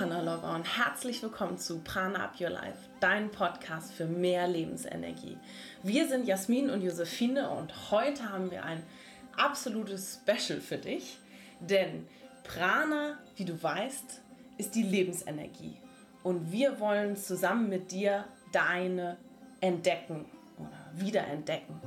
Prana Lover und herzlich willkommen zu Prana Up Your Life, dein Podcast für mehr Lebensenergie. Wir sind Jasmin und Josephine und heute haben wir ein absolutes Special für dich, denn Prana, wie du weißt, ist die Lebensenergie und wir wollen zusammen mit dir deine entdecken oder wiederentdecken.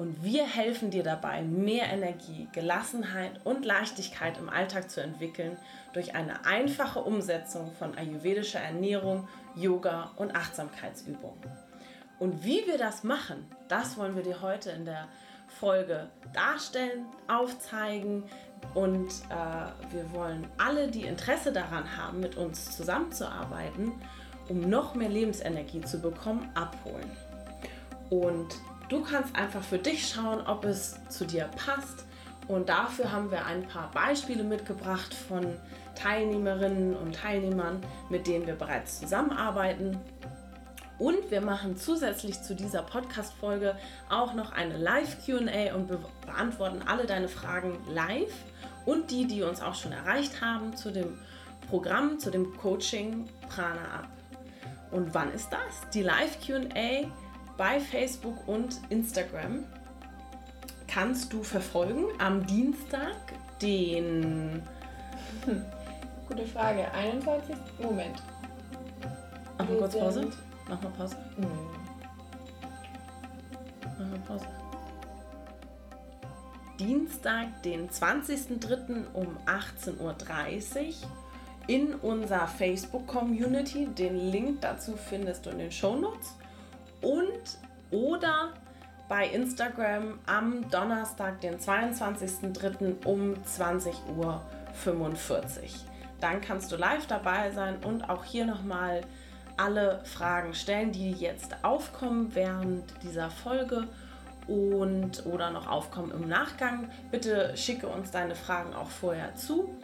Und wir helfen dir dabei, mehr Energie, Gelassenheit und Leichtigkeit im Alltag zu entwickeln durch eine einfache Umsetzung von ayurvedischer Ernährung, Yoga und Achtsamkeitsübungen. Und wie wir das machen, das wollen wir dir heute in der Folge darstellen, aufzeigen und äh, wir wollen alle, die Interesse daran haben, mit uns zusammenzuarbeiten, um noch mehr Lebensenergie zu bekommen, abholen. Und Du kannst einfach für dich schauen, ob es zu dir passt. Und dafür haben wir ein paar Beispiele mitgebracht von Teilnehmerinnen und Teilnehmern, mit denen wir bereits zusammenarbeiten. Und wir machen zusätzlich zu dieser Podcast-Folge auch noch eine Live-QA und be beantworten alle deine Fragen live und die, die uns auch schon erreicht haben zu dem Programm, zu dem Coaching Prana Up. Und wann ist das? Die Live-QA bei Facebook und Instagram kannst du verfolgen am Dienstag, den. Hm. Gute Frage. 21. Moment. Mach mal kurz Pause. Mach mal Pause. Hm. Mach mal Pause. Dienstag, den 20.03. um 18.30 Uhr in unserer Facebook-Community. Den Link dazu findest du in den Show Notes und oder bei Instagram am Donnerstag, den 22.03. um 20.45 Uhr. Dann kannst du live dabei sein und auch hier nochmal alle Fragen stellen, die jetzt aufkommen während dieser Folge und oder noch aufkommen im Nachgang. Bitte schicke uns deine Fragen auch vorher zu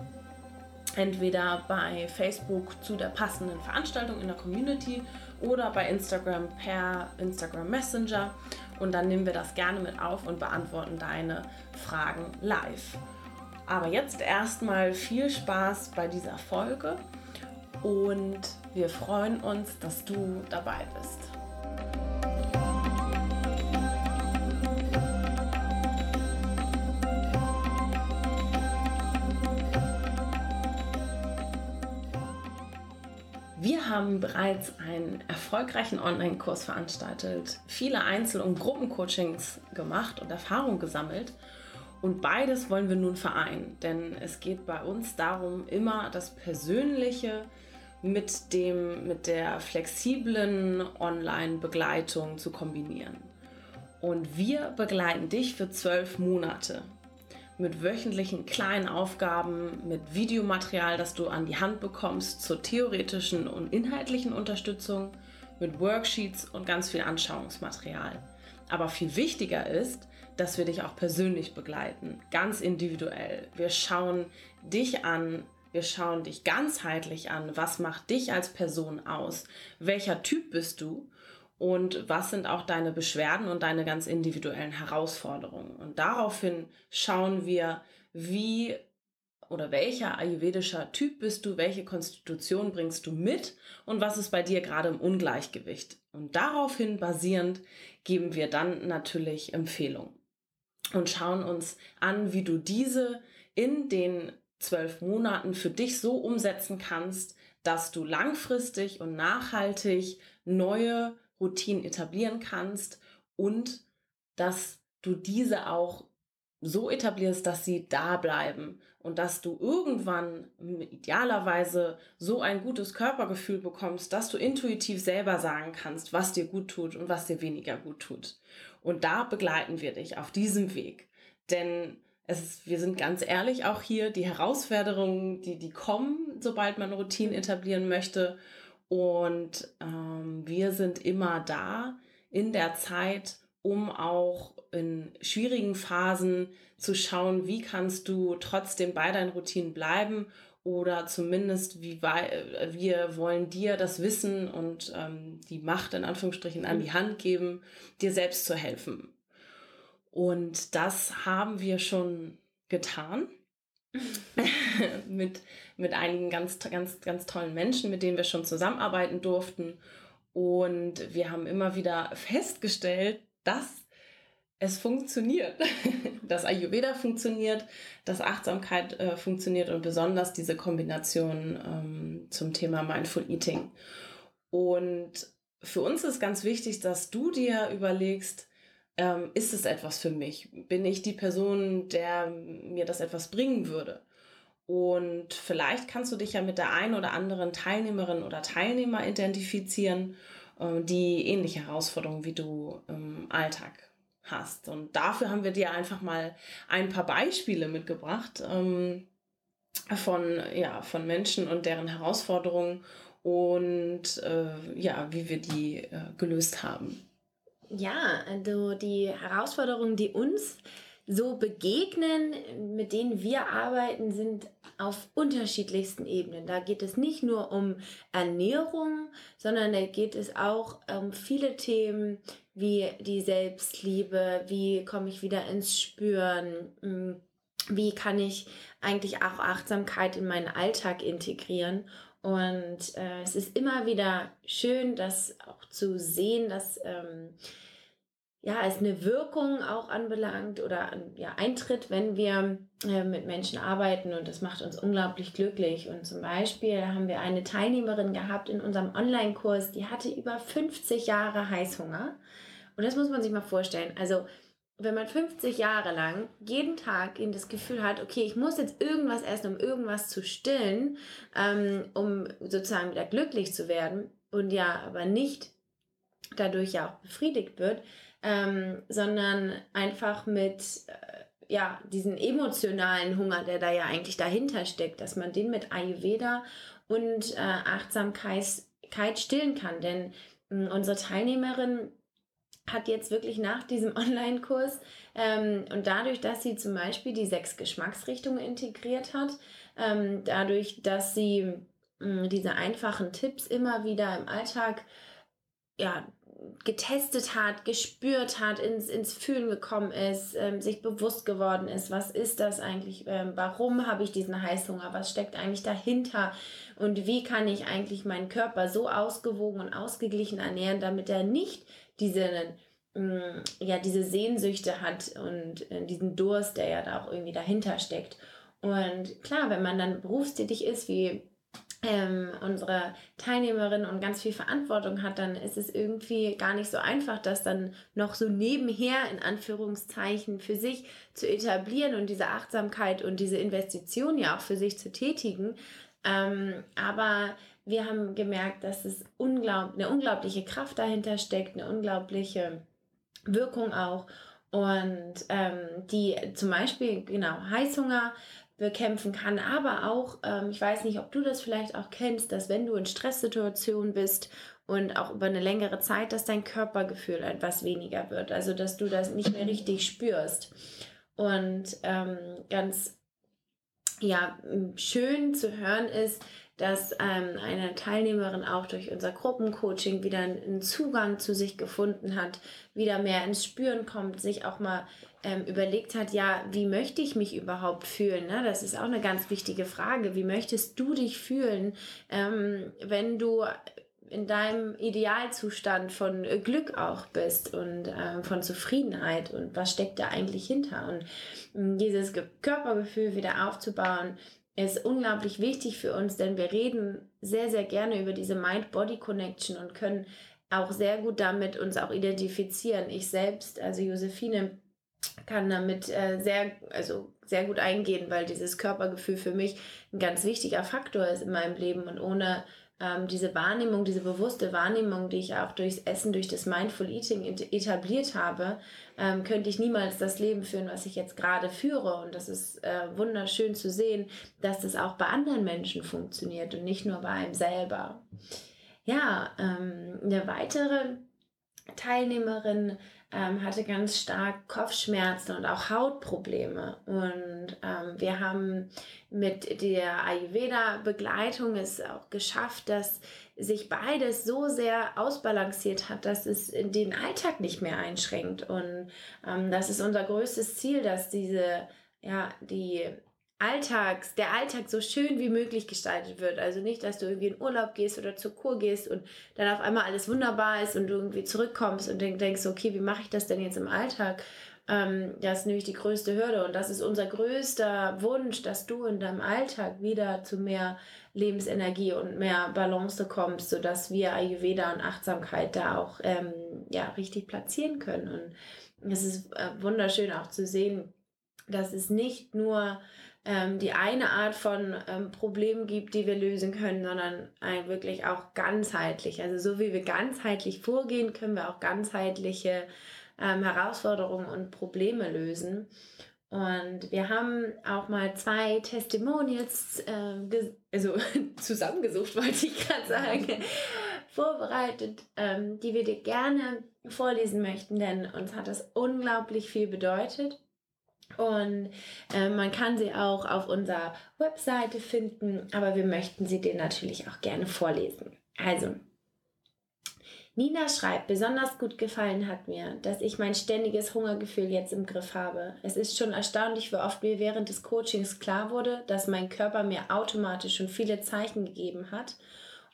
entweder bei Facebook zu der passenden Veranstaltung in der Community oder bei Instagram per Instagram Messenger. Und dann nehmen wir das gerne mit auf und beantworten deine Fragen live. Aber jetzt erstmal viel Spaß bei dieser Folge und wir freuen uns, dass du dabei bist. Wir haben bereits einen erfolgreichen Online-Kurs veranstaltet, viele Einzel- und Gruppencoachings gemacht und Erfahrung gesammelt. Und beides wollen wir nun vereinen, denn es geht bei uns darum, immer das Persönliche mit, dem, mit der flexiblen Online-Begleitung zu kombinieren. Und wir begleiten dich für zwölf Monate mit wöchentlichen kleinen Aufgaben, mit Videomaterial, das du an die Hand bekommst zur theoretischen und inhaltlichen Unterstützung, mit Worksheets und ganz viel Anschauungsmaterial. Aber viel wichtiger ist, dass wir dich auch persönlich begleiten, ganz individuell. Wir schauen dich an, wir schauen dich ganzheitlich an. Was macht dich als Person aus? Welcher Typ bist du? Und was sind auch deine Beschwerden und deine ganz individuellen Herausforderungen. Und daraufhin schauen wir, wie oder welcher ayurvedischer Typ bist du, welche Konstitution bringst du mit und was ist bei dir gerade im Ungleichgewicht. Und daraufhin basierend geben wir dann natürlich Empfehlungen und schauen uns an, wie du diese in den zwölf Monaten für dich so umsetzen kannst, dass du langfristig und nachhaltig neue Routinen etablieren kannst und dass du diese auch so etablierst, dass sie da bleiben und dass du irgendwann idealerweise so ein gutes Körpergefühl bekommst, dass du intuitiv selber sagen kannst, was dir gut tut und was dir weniger gut tut. Und da begleiten wir dich auf diesem Weg. Denn es ist, wir sind ganz ehrlich auch hier, die Herausforderungen, die, die kommen, sobald man Routinen etablieren möchte und ähm, wir sind immer da in der Zeit, um auch in schwierigen Phasen zu schauen, wie kannst du trotzdem bei deinen Routinen bleiben oder zumindest wie wir wollen dir das Wissen und ähm, die Macht in Anführungsstrichen an die Hand geben, dir selbst zu helfen. Und das haben wir schon getan. mit, mit einigen ganz, ganz, ganz tollen Menschen, mit denen wir schon zusammenarbeiten durften. Und wir haben immer wieder festgestellt, dass es funktioniert, dass Ayurveda funktioniert, dass Achtsamkeit äh, funktioniert und besonders diese Kombination ähm, zum Thema Mindful Eating. Und für uns ist ganz wichtig, dass du dir überlegst, ähm, ist es etwas für mich? Bin ich die Person, der mir das etwas bringen würde? Und vielleicht kannst du dich ja mit der einen oder anderen Teilnehmerin oder Teilnehmer identifizieren, äh, die ähnliche Herausforderungen wie du im Alltag hast. Und dafür haben wir dir einfach mal ein paar Beispiele mitgebracht ähm, von, ja, von Menschen und deren Herausforderungen und äh, ja, wie wir die äh, gelöst haben. Ja, also die Herausforderungen, die uns so begegnen, mit denen wir arbeiten, sind auf unterschiedlichsten Ebenen. Da geht es nicht nur um Ernährung, sondern da geht es auch um viele Themen wie die Selbstliebe, wie komme ich wieder ins Spüren, hm, wie kann ich eigentlich auch Achtsamkeit in meinen Alltag integrieren. Und äh, es ist immer wieder schön, das auch zu sehen, dass ähm, ja, es eine Wirkung auch anbelangt oder ja, eintritt, wenn wir äh, mit Menschen arbeiten und das macht uns unglaublich glücklich. Und zum Beispiel haben wir eine Teilnehmerin gehabt in unserem Online-Kurs, die hatte über 50 Jahre Heißhunger. Und das muss man sich mal vorstellen. Also, wenn man 50 Jahre lang jeden Tag in das Gefühl hat, okay, ich muss jetzt irgendwas essen, um irgendwas zu stillen, ähm, um sozusagen wieder glücklich zu werden und ja, aber nicht dadurch ja auch befriedigt wird, ähm, sondern einfach mit äh, ja, diesen emotionalen Hunger, der da ja eigentlich dahinter steckt, dass man den mit Ayurveda und äh, Achtsamkeit stillen kann. Denn äh, unsere Teilnehmerin hat jetzt wirklich nach diesem Online-Kurs ähm, und dadurch, dass sie zum Beispiel die sechs Geschmacksrichtungen integriert hat, ähm, dadurch, dass sie äh, diese einfachen Tipps immer wieder im Alltag ja, getestet hat, gespürt hat, ins, ins Fühlen gekommen ist, ähm, sich bewusst geworden ist, was ist das eigentlich, ähm, warum habe ich diesen Heißhunger, was steckt eigentlich dahinter und wie kann ich eigentlich meinen Körper so ausgewogen und ausgeglichen ernähren, damit er nicht diese, ähm, ja, diese Sehnsüchte hat und äh, diesen Durst, der ja da auch irgendwie dahinter steckt. Und klar, wenn man dann berufstätig ist, wie ähm, unsere Teilnehmerin und ganz viel Verantwortung hat, dann ist es irgendwie gar nicht so einfach, das dann noch so nebenher in Anführungszeichen für sich zu etablieren und diese Achtsamkeit und diese Investition ja auch für sich zu tätigen. Ähm, aber wir haben gemerkt, dass es unglaub eine unglaubliche Kraft dahinter steckt, eine unglaubliche Wirkung auch. Und ähm, die zum Beispiel, genau, Heißhunger bekämpfen kann. Aber auch, ähm, ich weiß nicht, ob du das vielleicht auch kennst, dass wenn du in Stresssituationen bist und auch über eine längere Zeit, dass dein Körpergefühl etwas weniger wird. Also, dass du das nicht mehr richtig spürst. Und ähm, ganz ja, schön zu hören ist, dass ähm, eine Teilnehmerin auch durch unser Gruppencoaching wieder einen Zugang zu sich gefunden hat, wieder mehr ins Spüren kommt, sich auch mal ähm, überlegt hat, ja, wie möchte ich mich überhaupt fühlen? Ne? Das ist auch eine ganz wichtige Frage. Wie möchtest du dich fühlen, ähm, wenn du in deinem Idealzustand von Glück auch bist und äh, von Zufriedenheit und was steckt da eigentlich hinter und dieses Körpergefühl wieder aufzubauen, ist unglaublich wichtig für uns, denn wir reden sehr, sehr gerne über diese Mind-Body-Connection und können auch sehr gut damit uns auch identifizieren. Ich selbst, also Josephine, kann damit äh, sehr, also sehr gut eingehen, weil dieses Körpergefühl für mich ein ganz wichtiger Faktor ist in meinem Leben und ohne ähm, diese Wahrnehmung, diese bewusste Wahrnehmung, die ich auch durchs Essen, durch das Mindful Eating etabliert habe, ähm, könnte ich niemals das Leben führen, was ich jetzt gerade führe. Und das ist äh, wunderschön zu sehen, dass das auch bei anderen Menschen funktioniert und nicht nur bei einem selber. Ja, ähm, eine weitere Teilnehmerin ähm, hatte ganz stark Kopfschmerzen und auch Hautprobleme. Und ähm, wir haben mit der Ayurveda-Begleitung es auch geschafft, dass sich beides so sehr ausbalanciert hat, dass es den Alltag nicht mehr einschränkt. Und ähm, das ist unser größtes Ziel, dass diese, ja, die Alltags, der Alltag so schön wie möglich gestaltet wird. Also nicht, dass du irgendwie in Urlaub gehst oder zur Kur gehst und dann auf einmal alles wunderbar ist und du irgendwie zurückkommst und denkst, okay, wie mache ich das denn jetzt im Alltag? Ähm, das ist nämlich die größte Hürde und das ist unser größter Wunsch, dass du in deinem Alltag wieder zu mehr Lebensenergie und mehr Balance kommst, sodass wir Ayurveda und Achtsamkeit da auch ähm, ja, richtig platzieren können. Und es ist äh, wunderschön auch zu sehen, dass es nicht nur ähm, die eine Art von ähm, Problemen gibt, die wir lösen können, sondern ein, wirklich auch ganzheitlich. Also so wie wir ganzheitlich vorgehen, können wir auch ganzheitliche ähm, Herausforderungen und Probleme lösen. Und wir haben auch mal zwei Testimonials, äh, also zusammengesucht, wollte ich gerade sagen, vorbereitet, ähm, die wir dir gerne vorlesen möchten, denn uns hat das unglaublich viel bedeutet. Und äh, man kann sie auch auf unserer Webseite finden, aber wir möchten sie dir natürlich auch gerne vorlesen. Also, Nina schreibt, besonders gut gefallen hat mir, dass ich mein ständiges Hungergefühl jetzt im Griff habe. Es ist schon erstaunlich, wie oft mir während des Coachings klar wurde, dass mein Körper mir automatisch schon viele Zeichen gegeben hat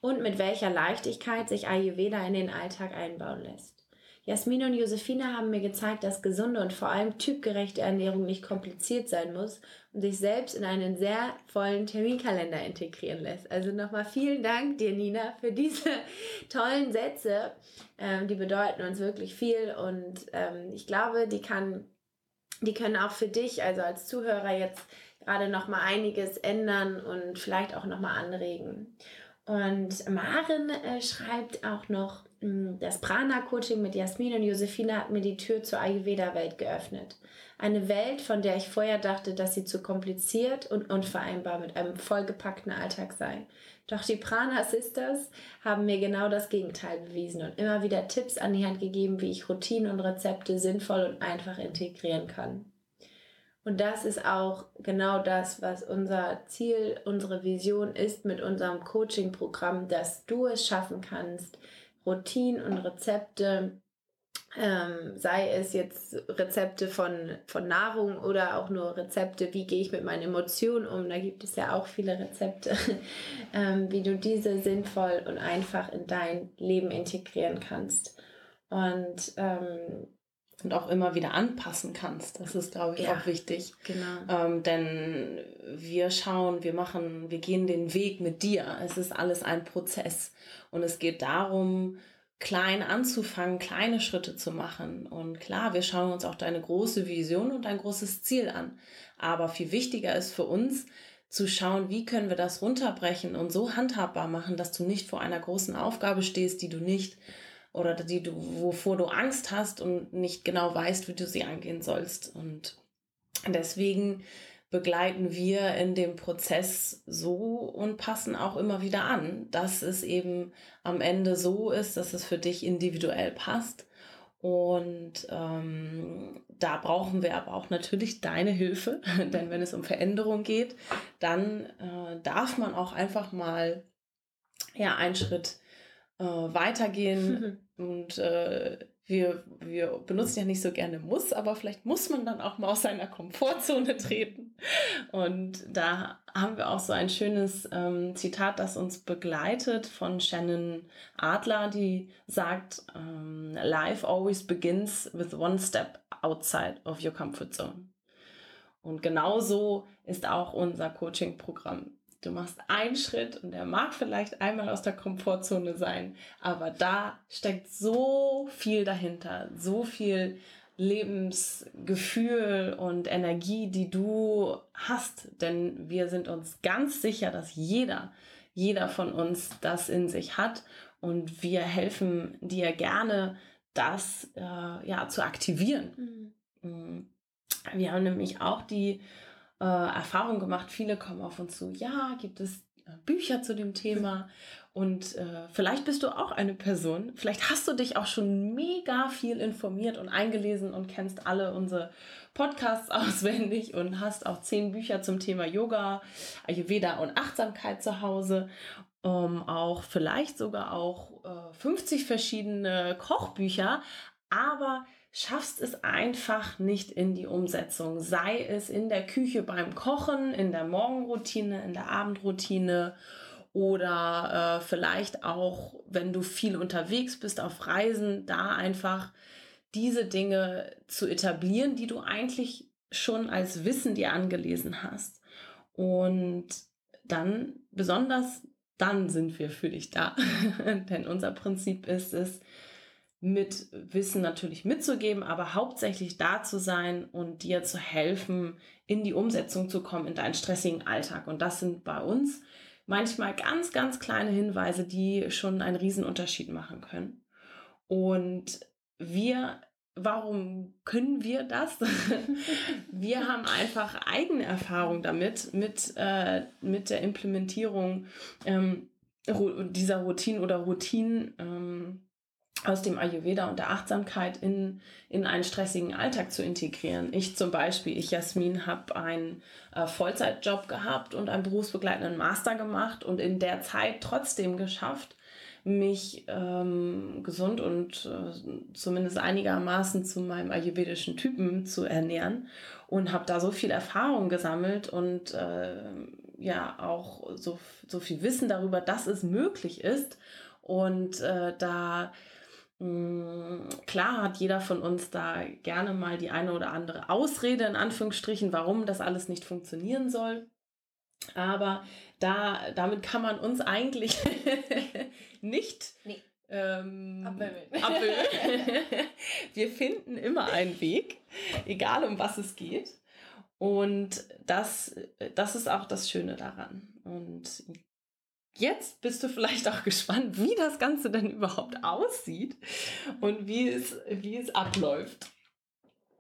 und mit welcher Leichtigkeit sich Ayurveda in den Alltag einbauen lässt. Jasmin und Josephine haben mir gezeigt, dass gesunde und vor allem typgerechte Ernährung nicht kompliziert sein muss und sich selbst in einen sehr vollen Terminkalender integrieren lässt. Also nochmal vielen Dank dir, Nina, für diese tollen Sätze. Ähm, die bedeuten uns wirklich viel und ähm, ich glaube, die kann, die können auch für dich, also als Zuhörer jetzt gerade nochmal einiges ändern und vielleicht auch nochmal anregen. Und Maren äh, schreibt auch noch, das Prana-Coaching mit Jasmin und Josephine hat mir die Tür zur Ayurveda-Welt geöffnet. Eine Welt, von der ich vorher dachte, dass sie zu kompliziert und unvereinbar mit einem vollgepackten Alltag sei. Doch die Prana Sisters haben mir genau das Gegenteil bewiesen und immer wieder Tipps an die Hand gegeben, wie ich Routinen und Rezepte sinnvoll und einfach integrieren kann. Und das ist auch genau das, was unser Ziel, unsere Vision ist mit unserem Coaching-Programm, dass du es schaffen kannst, Routinen und Rezepte, ähm, sei es jetzt Rezepte von, von Nahrung oder auch nur Rezepte, wie gehe ich mit meinen Emotionen um, da gibt es ja auch viele Rezepte, ähm, wie du diese sinnvoll und einfach in dein Leben integrieren kannst. Und ähm, und auch immer wieder anpassen kannst. Das ist, glaube ich, ja, auch wichtig. Genau. Ähm, denn wir schauen, wir machen, wir gehen den Weg mit dir. Es ist alles ein Prozess. Und es geht darum, klein anzufangen, kleine Schritte zu machen. Und klar, wir schauen uns auch deine große Vision und dein großes Ziel an. Aber viel wichtiger ist für uns, zu schauen, wie können wir das runterbrechen und so handhabbar machen, dass du nicht vor einer großen Aufgabe stehst, die du nicht oder die du, wovor du Angst hast und nicht genau weißt, wie du sie angehen sollst. Und deswegen begleiten wir in dem Prozess so und passen auch immer wieder an, dass es eben am Ende so ist, dass es für dich individuell passt. Und ähm, da brauchen wir aber auch natürlich deine Hilfe, denn wenn es um Veränderung geht, dann äh, darf man auch einfach mal ja einen Schritt äh, weitergehen. Und äh, wir, wir benutzen ja nicht so gerne muss, aber vielleicht muss man dann auch mal aus seiner Komfortzone treten. Und da haben wir auch so ein schönes ähm, Zitat, das uns begleitet von Shannon Adler, die sagt, ähm, Life always begins with one step outside of your comfort zone. Und genauso ist auch unser Coaching-Programm Du machst einen Schritt und der mag vielleicht einmal aus der Komfortzone sein, aber da steckt so viel dahinter, so viel Lebensgefühl und Energie, die du hast. Denn wir sind uns ganz sicher, dass jeder, jeder von uns das in sich hat und wir helfen dir gerne, das äh, ja zu aktivieren. Mhm. mhm. Wir haben nämlich auch die äh, Erfahrung gemacht. Viele kommen auf uns zu, ja, gibt es äh, Bücher zu dem Thema und äh, vielleicht bist du auch eine Person, vielleicht hast du dich auch schon mega viel informiert und eingelesen und kennst alle unsere Podcasts auswendig und hast auch zehn Bücher zum Thema Yoga, Ayurveda und Achtsamkeit zu Hause. Um, auch vielleicht sogar auch äh, 50 verschiedene Kochbücher, aber schaffst es einfach nicht in die Umsetzung. Sei es in der Küche beim Kochen, in der Morgenroutine, in der Abendroutine oder äh, vielleicht auch, wenn du viel unterwegs bist auf Reisen, da einfach diese Dinge zu etablieren, die du eigentlich schon als Wissen dir angelesen hast. Und dann, besonders dann sind wir für dich da. Denn unser Prinzip ist es, mit Wissen natürlich mitzugeben, aber hauptsächlich da zu sein und dir zu helfen, in die Umsetzung zu kommen, in deinen stressigen Alltag. Und das sind bei uns manchmal ganz, ganz kleine Hinweise, die schon einen Riesenunterschied machen können. Und wir, warum können wir das? wir haben einfach eigene Erfahrung damit, mit, äh, mit der Implementierung ähm, dieser Routinen oder Routinen. Ähm, aus dem Ayurveda und der Achtsamkeit in, in einen stressigen Alltag zu integrieren. Ich zum Beispiel, ich Jasmin, habe einen äh, Vollzeitjob gehabt und einen berufsbegleitenden Master gemacht und in der Zeit trotzdem geschafft, mich ähm, gesund und äh, zumindest einigermaßen zu meinem ayurvedischen Typen zu ernähren und habe da so viel Erfahrung gesammelt und äh, ja auch so, so viel Wissen darüber, dass es möglich ist. Und äh, da klar hat jeder von uns da gerne mal die eine oder andere Ausrede in Anführungsstrichen, warum das alles nicht funktionieren soll. Aber da, damit kann man uns eigentlich nicht nee. ähm, abwimmeln. Wir finden immer einen Weg, egal um was es geht. Und das, das ist auch das Schöne daran. Und Jetzt bist du vielleicht auch gespannt, wie das Ganze denn überhaupt aussieht und wie es, wie es abläuft.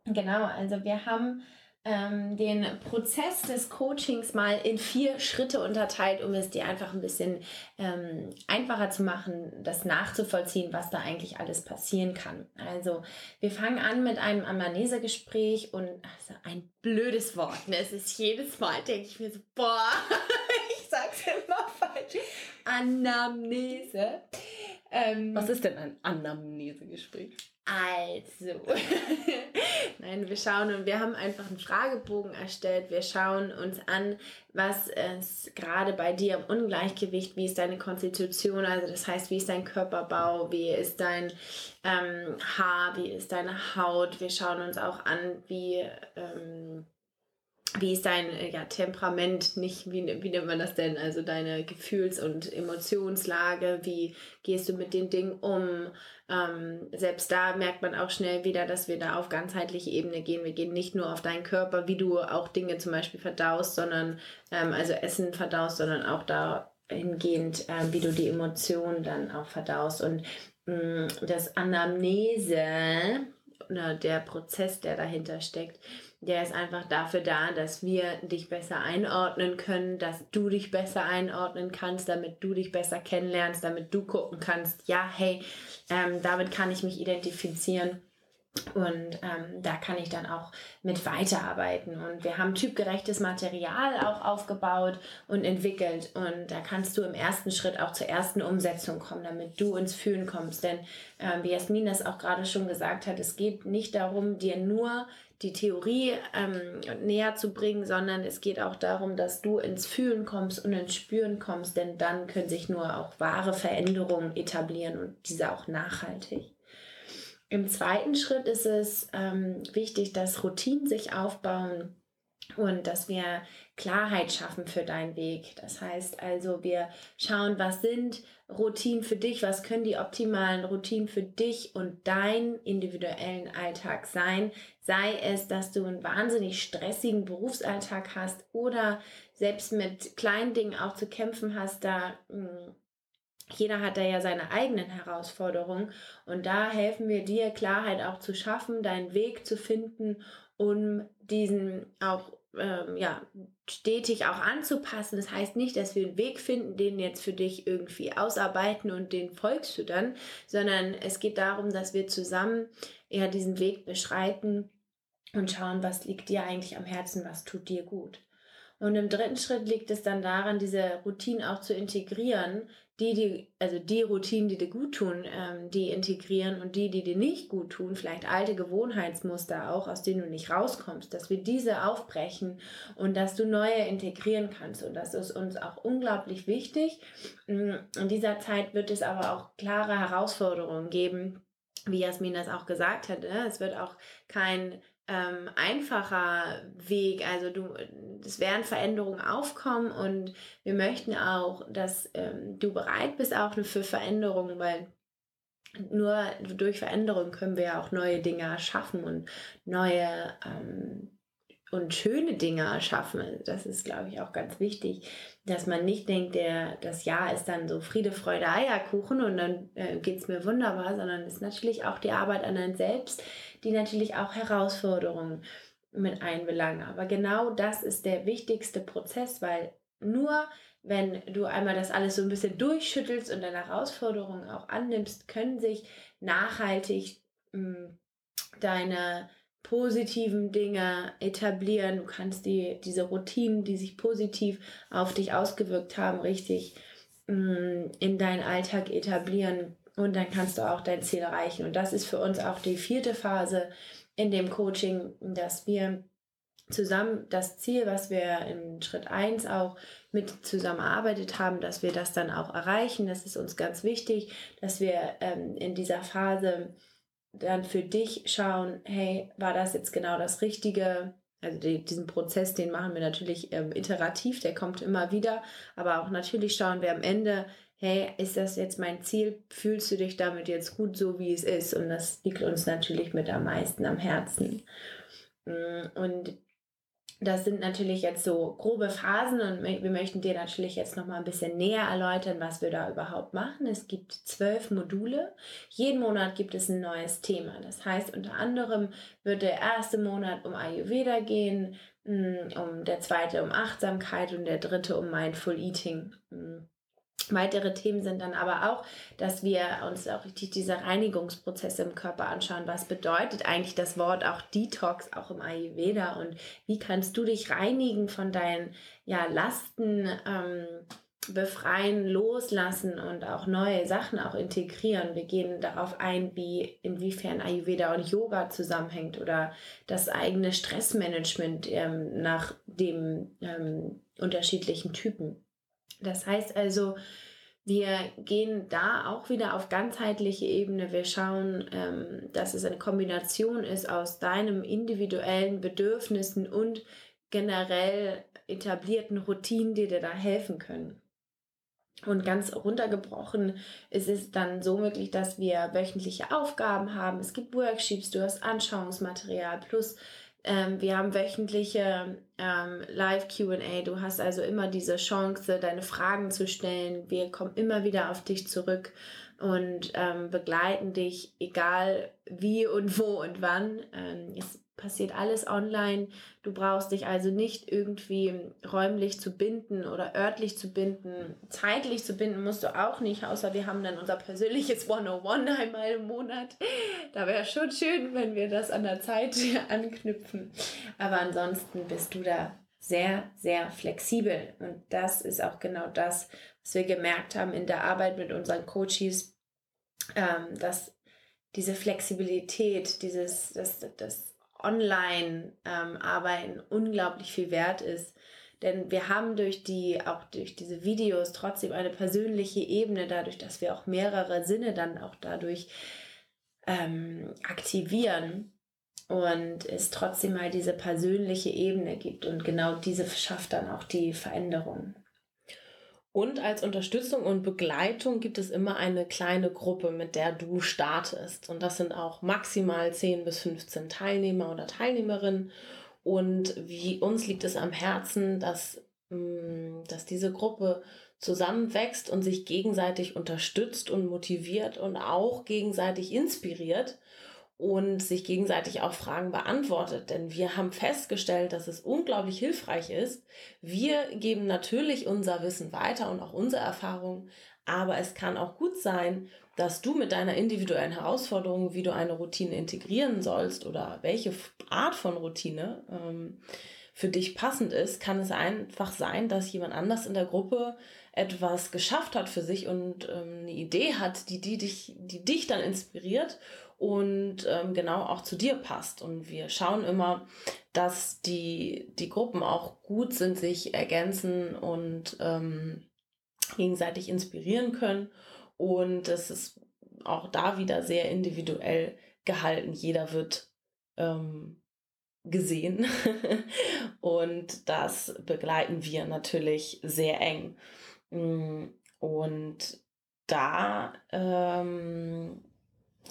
Genau, also wir haben ähm, den Prozess des Coachings mal in vier Schritte unterteilt, um es dir einfach ein bisschen ähm, einfacher zu machen, das nachzuvollziehen, was da eigentlich alles passieren kann. Also wir fangen an mit einem Amnesegespräch und also ein blödes Wort. Ne? Es ist jedes Mal, denke ich mir so, boah, immer falsch. Anamnese. Ähm, Was ist denn ein Anamnesegespräch? Also, nein, wir schauen und wir haben einfach einen Fragebogen erstellt. Wir schauen uns an, was ist gerade bei dir im Ungleichgewicht, wie ist deine Konstitution, also das heißt, wie ist dein Körperbau, wie ist dein ähm, Haar, wie ist deine Haut. Wir schauen uns auch an, wie ähm, wie ist dein äh, ja, Temperament, nicht, wie, wie nennt man das denn, also deine Gefühls- und Emotionslage, wie gehst du mit den Dingen um? Ähm, selbst da merkt man auch schnell wieder, dass wir da auf ganzheitliche Ebene gehen. Wir gehen nicht nur auf deinen Körper, wie du auch Dinge zum Beispiel verdaust, sondern ähm, also Essen verdaust, sondern auch dahingehend, ähm, wie du die Emotionen dann auch verdaust. Und mh, mm, das Anamnese, oder der Prozess, der dahinter steckt, der ist einfach dafür da, dass wir dich besser einordnen können, dass du dich besser einordnen kannst, damit du dich besser kennenlernst, damit du gucken kannst, ja, hey, ähm, damit kann ich mich identifizieren. Und ähm, da kann ich dann auch mit weiterarbeiten. Und wir haben typgerechtes Material auch aufgebaut und entwickelt. Und da kannst du im ersten Schritt auch zur ersten Umsetzung kommen, damit du ins Fühlen kommst. Denn ähm, wie Jasmin das auch gerade schon gesagt hat, es geht nicht darum, dir nur die Theorie ähm, näher zu bringen, sondern es geht auch darum, dass du ins Fühlen kommst und ins Spüren kommst, denn dann können sich nur auch wahre Veränderungen etablieren und diese auch nachhaltig. Im zweiten Schritt ist es ähm, wichtig, dass Routinen sich aufbauen und dass wir Klarheit schaffen für deinen Weg. Das heißt also, wir schauen, was sind Routinen für dich, was können die optimalen Routinen für dich und deinen individuellen Alltag sein. Sei es, dass du einen wahnsinnig stressigen Berufsalltag hast oder selbst mit kleinen Dingen auch zu kämpfen hast, da hm, jeder hat da ja seine eigenen Herausforderungen und da helfen wir dir, Klarheit auch zu schaffen, deinen Weg zu finden, um diesen auch ähm, ja, stetig auch anzupassen. Das heißt nicht, dass wir einen Weg finden, den jetzt für dich irgendwie ausarbeiten und den folgst du dann, sondern es geht darum, dass wir zusammen eher diesen Weg beschreiten und schauen, was liegt dir eigentlich am Herzen, was tut dir gut. Und im dritten Schritt liegt es dann daran, diese Routinen auch zu integrieren, die, die, also die Routinen, die dir gut tun, ähm, die integrieren und die, die dir nicht gut tun, vielleicht alte Gewohnheitsmuster auch, aus denen du nicht rauskommst, dass wir diese aufbrechen und dass du neue integrieren kannst. Und das ist uns auch unglaublich wichtig. Mm, in dieser Zeit wird es aber auch klare Herausforderungen geben, wie Jasmin das auch gesagt hat. Ne? Es wird auch kein ähm, einfacher Weg. Also du, es werden Veränderungen aufkommen und wir möchten auch, dass ähm, du bereit bist auch für Veränderungen, weil nur durch Veränderungen können wir ja auch neue Dinge erschaffen und neue ähm, und schöne Dinge erschaffen. Das ist, glaube ich, auch ganz wichtig, dass man nicht denkt, der, das Jahr ist dann so Friede, Freude, Eierkuchen und dann äh, geht es mir wunderbar, sondern es ist natürlich auch die Arbeit an einem selbst, die natürlich auch Herausforderungen mit einbelangen. Aber genau das ist der wichtigste Prozess, weil nur wenn du einmal das alles so ein bisschen durchschüttelst und deine Herausforderungen auch annimmst, können sich nachhaltig mh, hm, deine positiven Dinge etablieren. Du kannst die, diese Routinen, die sich positiv auf dich ausgewirkt haben, richtig mh, mm, in deinen Alltag etablieren. Und dann kannst du auch dein Ziel erreichen. Und das ist für uns auch die vierte Phase in dem Coaching, dass wir zusammen das Ziel, was wir im Schritt 1 auch mit zusammenarbeitet haben, dass wir das dann auch erreichen. Das ist uns ganz wichtig, dass wir ähm, in dieser Phase dann für dich schauen, hey, war das jetzt genau das Richtige? Also die, diesen Prozess, den machen wir natürlich ähm, iterativ, der kommt immer wieder, aber auch natürlich schauen wir am Ende, hey, ist das jetzt mein Ziel? Fühlst du dich damit jetzt gut so, wie es ist? Und das liegt uns natürlich mit am meisten am Herzen. Mm, und das sind natürlich jetzt so grobe Phasen und wir möchten dir natürlich jetzt noch mal ein bisschen näher erläutern, was wir da überhaupt machen. Es gibt zwölf Module. Jeden Monat gibt es ein neues Thema. Das heißt, unter anderem wird der erste Monat um Ayurveda gehen, mm, um der zweite um Achtsamkeit und der dritte um Mindful Eating. Weitere Themen sind dann aber auch, dass wir uns auch richtig diese Reinigungsprozesse im Körper anschauen. Was bedeutet eigentlich das Wort auch Detox, auch im Ayurveda? Und wie kannst du dich reinigen von deinen ja, Lasten, ähm, befreien, loslassen und auch neue Sachen auch integrieren. Wir gehen darauf ein, wie inwiefern Ayurveda und Yoga zusammenhängt oder das eigene Stressmanagement ähm, nach dem ähm, unterschiedlichen Typen. Das heißt also, wir gehen da auch wieder auf ganzheitliche Ebene. Wir schauen, ähm, dass es eine Kombination ist aus deinem individuellen Bedürfnissen und generell etablierten Routinen, die dir da helfen können. Und ganz runtergebrochen ist es dann so möglich, dass wir wöchentliche Aufgaben haben. Es gibt Worksheets, du hast Anschauungsmaterial plus ähm, wir haben wöchentliche ähm, Live-QA. Du hast also immer diese Chance, deine Fragen zu stellen. Wir kommen immer wieder auf dich zurück und ähm, begleiten dich, egal wie und wo und wann. Ähm, es passiert alles online. Du brauchst dich also nicht irgendwie räumlich zu binden oder örtlich zu binden. Zeitlich zu binden musst du auch nicht, außer wir haben dann unser persönliches 101 einmal im Monat. Da wäre schon schön, wenn wir das an der Zeit anknüpfen. Aber ansonsten bist du da sehr, sehr flexibel. Und das ist auch genau das, was wir gemerkt haben in der Arbeit mit unseren Coaches, ähm, dass diese Flexibilität, dieses, das, das Online-Arbeiten ähm, unglaublich viel wert ist. Denn wir haben durch die, auch durch diese Videos trotzdem eine persönliche Ebene, dadurch, dass wir auch mehrere Sinne dann auch dadurch ähm, aktivieren und es trotzdem mal diese persönliche Ebene gibt. Und genau diese schafft dann auch die Veränderung. Und als Unterstützung und Begleitung gibt es immer eine kleine Gruppe, mit der du startest. Und das sind auch maximal 10 bis 15 Teilnehmer oder Teilnehmerinnen. Und wie uns liegt es am Herzen, dass, mm, dass diese Gruppe zusammenwächst und sich gegenseitig unterstützt und motiviert und auch gegenseitig inspiriert und sich gegenseitig auch Fragen beantwortet. Denn wir haben festgestellt, dass es unglaublich hilfreich ist. Wir geben natürlich unser Wissen weiter und auch unsere Erfahrungen, aber es kann auch gut sein, dass du mit deiner individuellen Herausforderung, wie du eine Routine integrieren sollst oder welche Art von Routine, ähm, für dich passend ist, kann es einfach sein, dass jemand anders in der Gruppe etwas geschafft hat für sich und ähm, eine Idee hat, die, die, dich, die dich dann inspiriert und ähm, genau auch zu dir passt. Und wir schauen immer, dass die, die Gruppen auch gut sind, sich ergänzen und ähm, gegenseitig inspirieren können. Und es ist auch da wieder sehr individuell gehalten. Jeder wird ähm, gesehen und das begleiten wir natürlich sehr eng. Mm, und da ähm,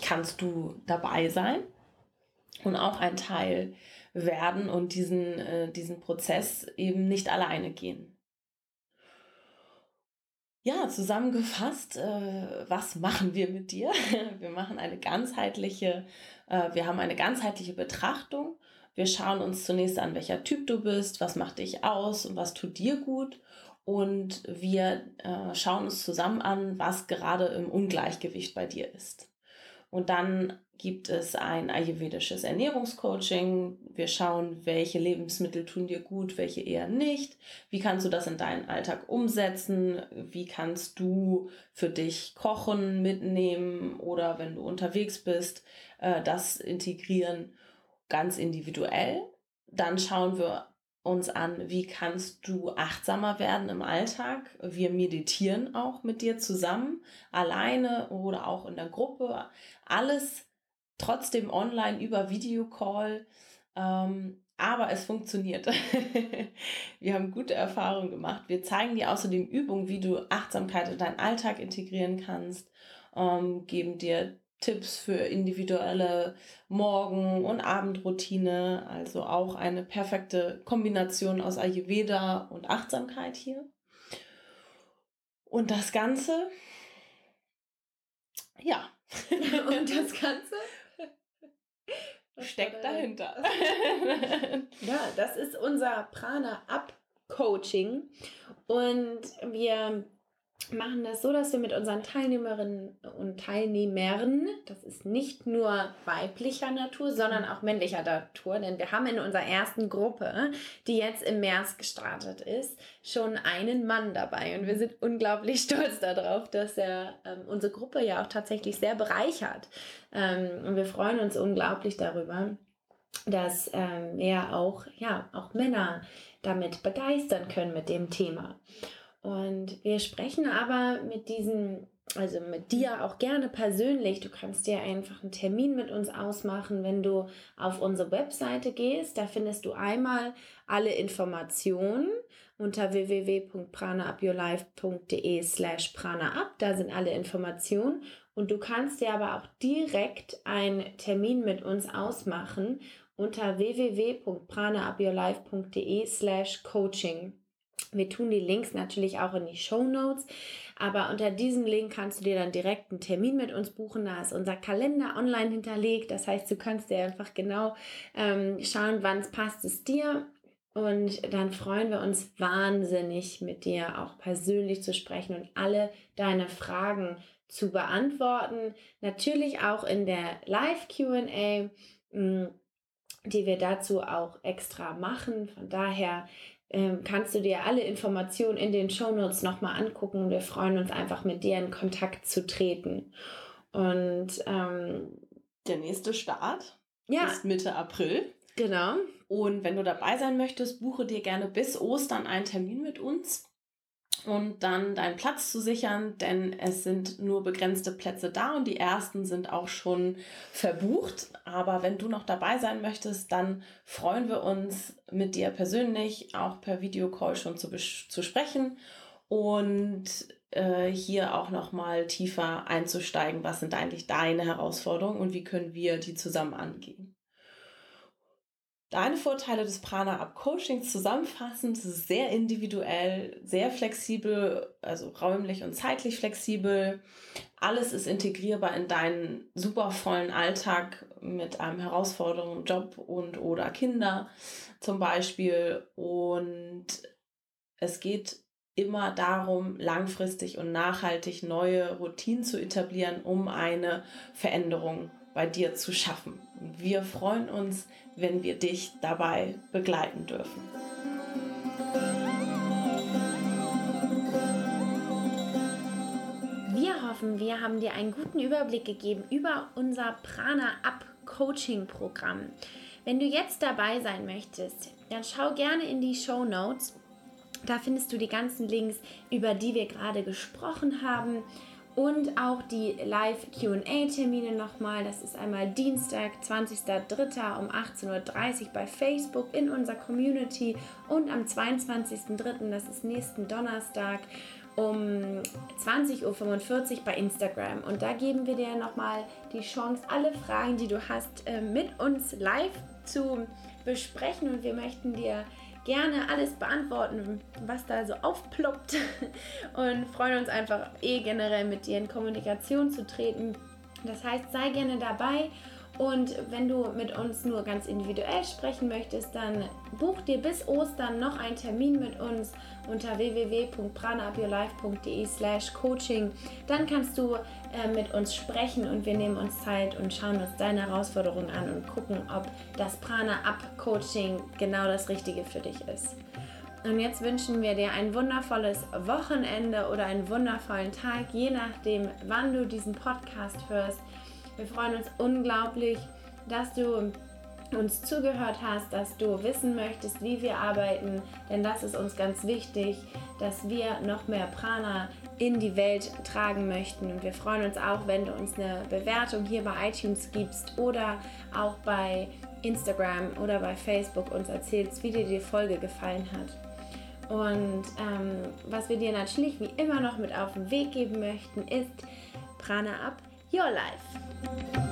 kannst du dabei sein und auch ein Teil werden und diesen, äh, diesen Prozess eben nicht alleine gehen. Ja, zusammengefasst, äh, was machen wir mit dir? Wir machen eine ganzheitliche, äh, wir haben eine ganzheitliche Betrachtung. Wir schauen uns zunächst an, welcher Typ du bist, was macht dich aus und was tut dir gut. Und wir äh, schauen uns zusammen an, was gerade im Ungleichgewicht bei dir ist. Und dann gibt es ein ayurvedisches Ernährungscoaching. Wir schauen, welche Lebensmittel tun dir gut, welche eher nicht. Wie kannst du das in deinen Alltag umsetzen? Wie kannst du für dich kochen, mitnehmen oder wenn du unterwegs bist, äh, das integrieren ganz individuell. Dann schauen wir uns an, wie kannst du achtsamer werden im Alltag. Wir meditieren auch mit dir zusammen, alleine oder auch in der Gruppe. Alles trotzdem online über Videocall. Ähm, aber es funktioniert. wir haben gute Erfahrungen gemacht. Wir zeigen dir außerdem Übungen, wie du Achtsamkeit in deinen Alltag integrieren kannst, ähm, geben dir Tipps für individuelle Morgen- und Abendroutine. Also auch eine perfekte Kombination aus Ayurveda und Achtsamkeit hier. Und das Ganze, ja. und das Ganze steckt dahinter. ja, das ist unser Prana Up Coaching und wir machen das so, dass wir mit unseren Teilnehmerinnen und Teilnehmern, das ist nicht nur weiblicher Natur, sondern auch männlicher Natur, denn wir haben in unserer ersten Gruppe, die jetzt im März gestartet ist, schon einen Mann dabei und wir sind unglaublich stolz darauf, dass er ähm, unsere Gruppe ja auch tatsächlich sehr bereichert ähm, und wir freuen uns unglaublich darüber, dass ähm, wir auch, ja, auch Männer damit begeistern können mit dem Thema. Und wir sprechen aber mit diesen, also mit dir auch gerne persönlich. Du kannst dir einfach einen Termin mit uns ausmachen, wenn du auf unsere Webseite gehst. Da findest du einmal alle Informationen unter www.pranaupyourlife.de slash pranaup. Da sind alle Informationen. Und du kannst dir aber auch direkt einen Termin mit uns ausmachen unter www.pranaupyourlife.de slash coaching. Wir tun die Links natürlich auch in die Show Notes, aber unter diesem Link kannst du dir dann direkt einen Termin mit uns buchen. Da ist unser Kalender online hinterlegt. Das heißt, du kannst dir einfach genau ähm, schauen, wann es passt es dir. Und dann freuen wir uns wahnsinnig, mit dir auch persönlich zu sprechen und alle deine Fragen zu beantworten. Natürlich auch in der Live-QA, mm, die wir dazu auch extra machen. Von daher kannst du dir alle Informationen in den Shownotes nochmal angucken. Wir freuen uns einfach, mit dir in Kontakt zu treten. Und ähm, der nächste Start ja. ist Mitte April. Genau. Und wenn du dabei sein möchtest, buche dir gerne bis Ostern einen Termin mit uns und dann deinen Platz zu sichern, denn es sind nur begrenzte Plätze da und die ersten sind auch schon verbucht. Aber wenn du noch dabei sein möchtest, dann freuen wir uns mit dir persönlich auch per Videocall schon zu, zu sprechen und äh, hier auch noch mal tiefer einzusteigen, was sind eigentlich deine Herausforderungen und wie können wir die zusammen angehen. Deine Vorteile des Prana Up Coachings zusammenfassend, sehr individuell, sehr flexibel, also räumlich und zeitlich flexibel. Alles ist integrierbar in deinen super vollen Alltag mit einem herausfordernden Job und oder Kinder zum Beispiel. Und es geht immer darum, langfristig und nachhaltig neue Routinen zu etablieren, um eine Veränderung bei dir zu schaffen. Wir freuen uns, wenn wir dich dabei begleiten dürfen. Wir hoffen, wir haben dir einen guten Überblick gegeben über unser Prana Up Coaching Programm. Wenn du jetzt dabei sein möchtest, dann schau gerne in die Show Notes. Da findest du die ganzen Links, über die wir gerade gesprochen haben und auch die Live-QA-Termine nochmal. Das ist einmal Dienstag, 20.03. um 18.30 Uhr bei Facebook in unserer Community und am 22.03., das ist nächsten Donnerstag, um 20.45 Uhr bei Instagram. Und da geben wir dir nochmal die Chance, alle Fragen, die du hast, äh, mit uns live zu besprechen. Und wir möchten dir gerne alles beantworten, was da so aufploppt und freuen uns einfach eh generell mit dir in Kommunikation zu treten. Das heißt, sei gerne dabei und wenn du mit uns nur ganz individuell sprechen möchtest, dann buch dir bis Ostern noch einen Termin mit uns unter www.pranaupyourlife.de slash coaching. Dann kannst du äh, mit uns sprechen und wir nehmen uns Zeit und schauen uns deine Herausforderungen an und gucken, ob das Prana Up Coaching genau das Richtige für dich ist. Und jetzt wünschen wir dir ein wundervolles Wochenende oder einen wundervollen Tag, je nachdem, wann du diesen Podcast hörst. Wir freuen uns unglaublich, dass du uns zugehört hast, dass du wissen möchtest, wie wir arbeiten, denn das ist uns ganz wichtig, dass wir noch mehr Prana in die Welt tragen möchten. Und wir freuen uns auch, wenn du uns eine Bewertung hier bei iTunes gibst oder auch bei Instagram oder bei Facebook uns erzählst, wie dir die Folge gefallen hat. Und ähm, was wir dir natürlich wie immer noch mit auf den Weg geben möchten, ist Prana Up Your Life.